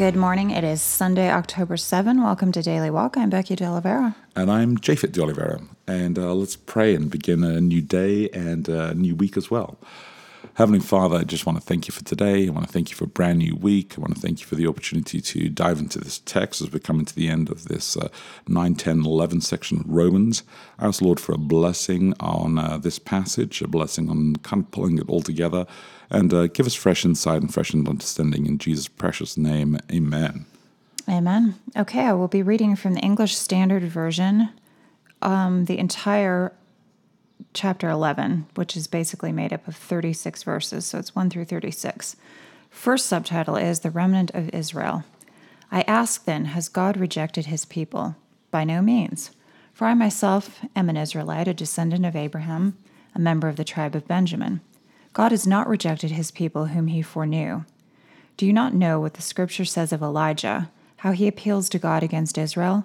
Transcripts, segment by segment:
Good morning. It is Sunday, October 7. Welcome to Daily Walk. I'm Becky De Oliveira. And I'm Japhet De Oliveira. And uh, let's pray and begin a new day and a new week as well. Heavenly Father, I just want to thank you for today. I want to thank you for a brand new week. I want to thank you for the opportunity to dive into this text as we're coming to the end of this uh, 9, 10, 11 section of Romans. I ask, Lord, for a blessing on uh, this passage, a blessing on kind of pulling it all together, and uh, give us fresh insight and fresh understanding in Jesus' precious name. Amen. Amen. Okay, I will be reading from the English Standard Version um, the entire chapter 11, which is basically made up of 36 verses, so it's 1 through 36. First subtitle is The Remnant of Israel. I ask then, has God rejected his people? By no means. For I myself am an Israelite, a descendant of Abraham, a member of the tribe of Benjamin. God has not rejected his people whom he foreknew. Do you not know what the scripture says of Elijah, how he appeals to God against Israel?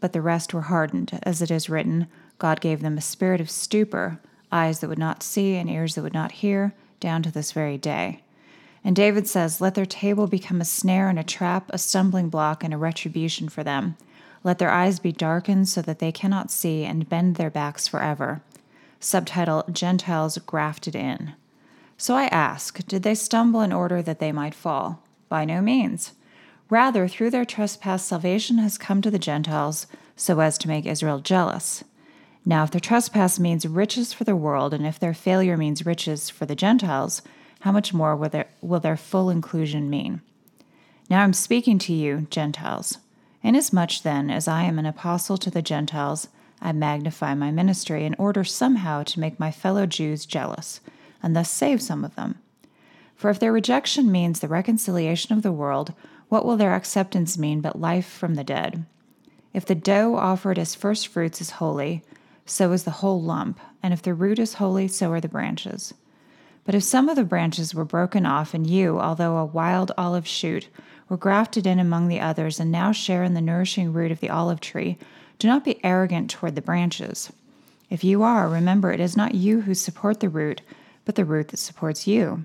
but the rest were hardened, as it is written God gave them a spirit of stupor, eyes that would not see, and ears that would not hear, down to this very day. And David says, Let their table become a snare and a trap, a stumbling block and a retribution for them. Let their eyes be darkened so that they cannot see, and bend their backs forever. Subtitle Gentiles Grafted In. So I ask, did they stumble in order that they might fall? By no means. Rather, through their trespass, salvation has come to the Gentiles so as to make Israel jealous. Now, if their trespass means riches for the world, and if their failure means riches for the Gentiles, how much more will their, will their full inclusion mean? Now I'm speaking to you, Gentiles. Inasmuch then as I am an apostle to the Gentiles, I magnify my ministry in order somehow to make my fellow Jews jealous, and thus save some of them. For if their rejection means the reconciliation of the world, what will their acceptance mean but life from the dead? If the dough offered as first fruits is holy, so is the whole lump, and if the root is holy, so are the branches. But if some of the branches were broken off, and you, although a wild olive shoot, were grafted in among the others, and now share in the nourishing root of the olive tree, do not be arrogant toward the branches. If you are, remember it is not you who support the root, but the root that supports you.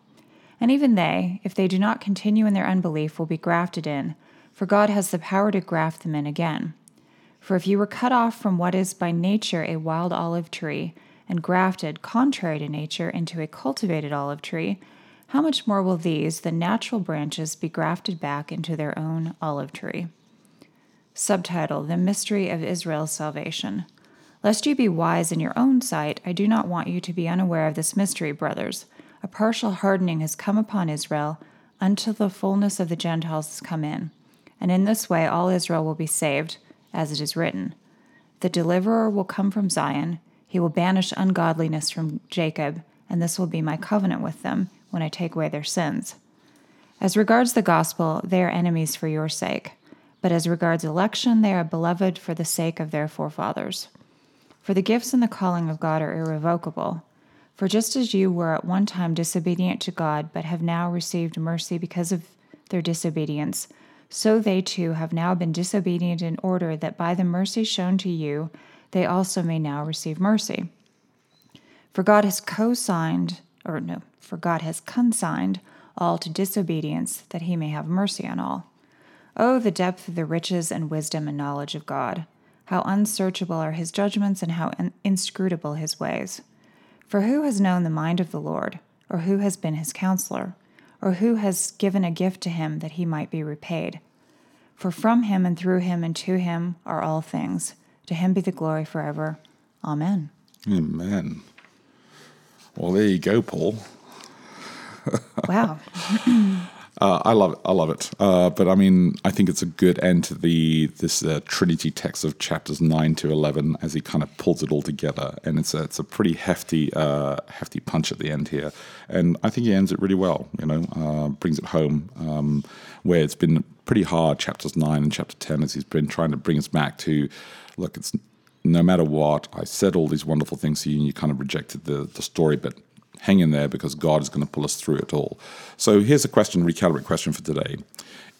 And even they, if they do not continue in their unbelief, will be grafted in, for God has the power to graft them in again. For if you were cut off from what is by nature a wild olive tree, and grafted, contrary to nature, into a cultivated olive tree, how much more will these, the natural branches, be grafted back into their own olive tree? Subtitle The Mystery of Israel's Salvation. Lest you be wise in your own sight, I do not want you to be unaware of this mystery, brothers a partial hardening has come upon Israel until the fullness of the Gentiles has come in. And in this way all Israel will be saved, as it is written The deliverer will come from Zion, he will banish ungodliness from Jacob, and this will be my covenant with them when I take away their sins. As regards the gospel, they are enemies for your sake, but as regards election, they are beloved for the sake of their forefathers. For the gifts and the calling of God are irrevocable. For just as you were at one time disobedient to God, but have now received mercy because of their disobedience, so they too have now been disobedient in order that by the mercy shown to you, they also may now receive mercy. For God has co signed, or no, for God has consigned all to disobedience, that he may have mercy on all. Oh, the depth of the riches and wisdom and knowledge of God! How unsearchable are his judgments, and how inscrutable his ways! For who has known the mind of the Lord, or who has been his counselor, or who has given a gift to him that he might be repaid? For from him and through him and to him are all things. To him be the glory forever. Amen. Amen. Well, there you go, Paul. wow. Uh, I love it. I love it. Uh, but I mean, I think it's a good end to the this uh, Trinity text of chapters nine to eleven as he kind of pulls it all together, and it's a, it's a pretty hefty uh, hefty punch at the end here, and I think he ends it really well. You know, uh, brings it home um, where it's been pretty hard. Chapters nine and chapter ten as he's been trying to bring us back to look. It's no matter what I said all these wonderful things to you, and you kind of rejected the the story, but hang in there because God is going to pull us through it all. So here's a question, recalibrate question for today.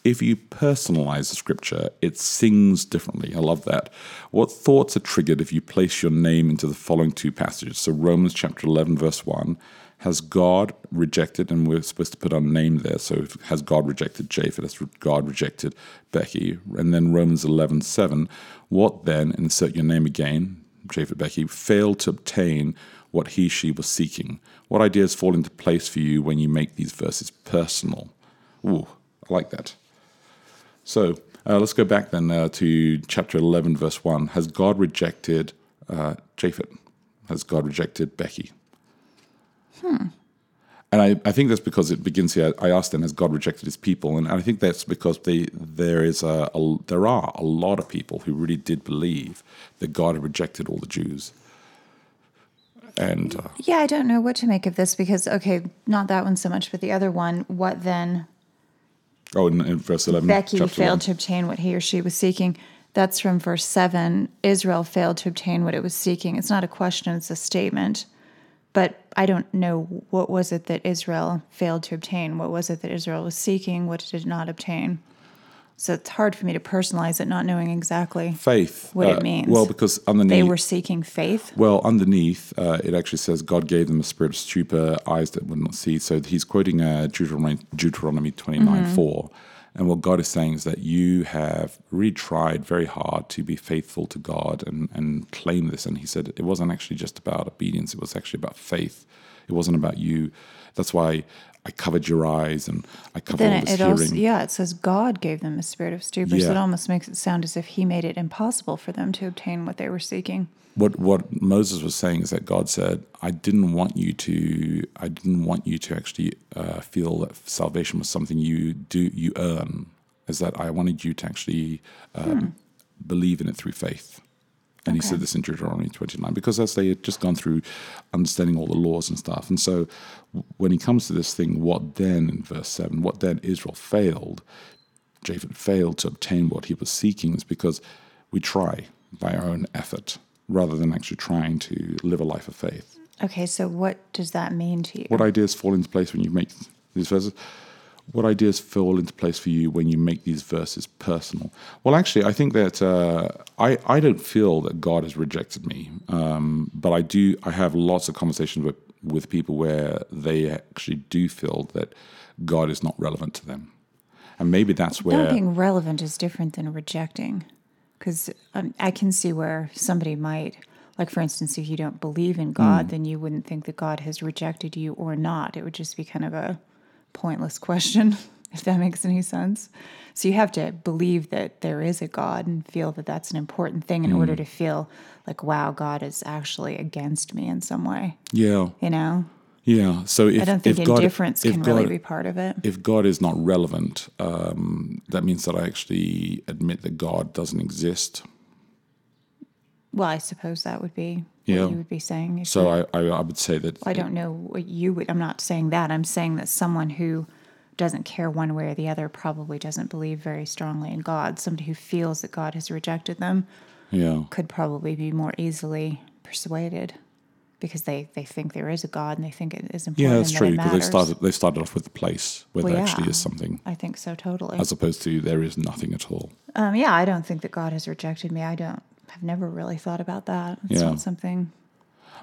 If you personalize the scripture, it sings differently. I love that. What thoughts are triggered if you place your name into the following two passages? So Romans chapter 11, verse 1. Has God rejected, and we're supposed to put our name there, so has God rejected Japhet? Has God rejected Becky? And then Romans 11, 7. What then, insert your name again, Japhet Becky, failed to obtain what he, she was seeking. What ideas fall into place for you when you make these verses personal? Ooh, I like that. So uh, let's go back then uh, to chapter 11, verse 1. Has God rejected uh, Japhet? Has God rejected Becky? Hmm. And I, I think that's because it begins here. I asked them, has God rejected his people? And I think that's because they, there, is a, a, there are a lot of people who really did believe that God had rejected all the Jews. And uh, yeah, I don't know what to make of this because okay, not that one so much, but the other one. What then? Oh, in, in verse eleven, Becky failed to obtain what he or she was seeking. That's from verse seven. Israel failed to obtain what it was seeking. It's not a question; it's a statement. But I don't know what was it that Israel failed to obtain. What was it that Israel was seeking? What did it not obtain? So it's hard for me to personalize it, not knowing exactly faith what uh, it means. Well, because underneath they were seeking faith. Well, underneath uh, it actually says God gave them a spirit of stupor, eyes that would not see. So he's quoting uh, Deuteronomy, Deuteronomy twenty nine mm-hmm. four. And what God is saying is that you have really tried very hard to be faithful to God and, and claim this. And he said it wasn't actually just about obedience, it was actually about faith. It wasn't about you. That's why I covered your eyes and I covered then all this it hearing. Also, yeah, it says God gave them a spirit of stupor. Yeah. So it almost makes it sound as if He made it impossible for them to obtain what they were seeking. What what Moses was saying is that God said, "I didn't want you to. I didn't want you to actually uh, feel that salvation was something you do you earn. Is that I wanted you to actually um, hmm. believe in it through faith." And okay. he said this in Deuteronomy 29 because as they had just gone through understanding all the laws and stuff. And so when he comes to this thing, what then in verse 7, what then Israel failed, Japhet failed to obtain what he was seeking is because we try by our own effort rather than actually trying to live a life of faith. Okay, so what does that mean to you? What ideas fall into place when you make these verses? What ideas fall into place for you when you make these verses personal? Well, actually, I think that uh, I I don't feel that God has rejected me, um, but I do. I have lots of conversations with with people where they actually do feel that God is not relevant to them, and maybe that's where not being relevant is different than rejecting, because um, I can see where somebody might. Like, for instance, if you don't believe in God, mm. then you wouldn't think that God has rejected you or not. It would just be kind of a pointless question, if that makes any sense. So you have to believe that there is a God and feel that that's an important thing in mm. order to feel like, wow, God is actually against me in some way. Yeah. You know? Yeah. So if, I don't think if indifference God, can God, really be part of it. If God is not relevant, um, that means that I actually admit that God doesn't exist. Well, I suppose that would be yeah. you would be saying. So I, I, I, would say that. I don't know what you would. I'm not saying that. I'm saying that someone who doesn't care one way or the other probably doesn't believe very strongly in God. Somebody who feels that God has rejected them yeah. could probably be more easily persuaded because they, they think there is a God and they think it is important. Yeah, that's true. Because they started they started off with the place where well, there yeah, actually is something. I think so, totally. As opposed to there is nothing at all. Um, yeah, I don't think that God has rejected me. I don't I've never really thought about that. It's Yeah. not something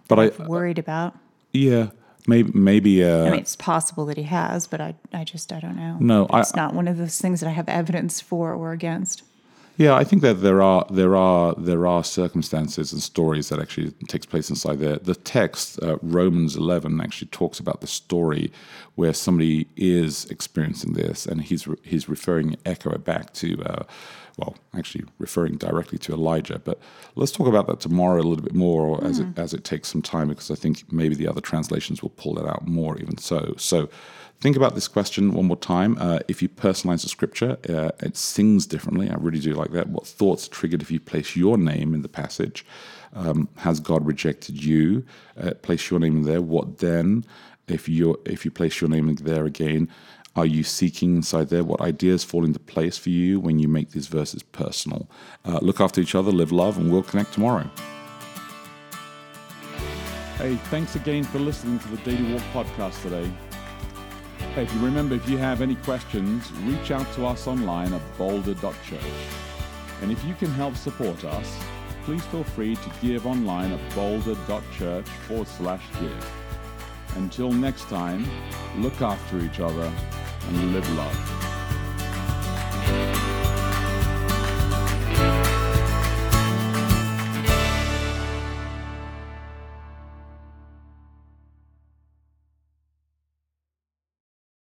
But I, I've worried about. yeah, maybe, maybe. Uh, I mean, it's possible that he has, but I, I just, I don't know. No, I- it's not one of those things that I have evidence for or against. Yeah, I think that there are there are there are circumstances and stories that actually takes place inside there. The text uh, Romans eleven actually talks about the story where somebody is experiencing this, and he's re- he's referring echo back to. Uh, well, actually referring directly to Elijah, but let's talk about that tomorrow a little bit more as it as it takes some time because I think maybe the other translations will pull that out more. Even so, so Think about this question one more time. Uh, if you personalize the scripture, uh, it sings differently. I really do like that. What thoughts are triggered if you place your name in the passage? Um, has God rejected you? Uh, place your name in there. What then? If you if you place your name in there again, are you seeking inside there? What ideas fall into place for you when you make these verses personal? Uh, look after each other, live love, and we'll connect tomorrow. Hey, thanks again for listening to the Daily Walk podcast today. Hey, if you remember, if you have any questions, reach out to us online at boulder.church. And if you can help support us, please feel free to give online at boulder.church forward slash give. Until next time, look after each other and live love.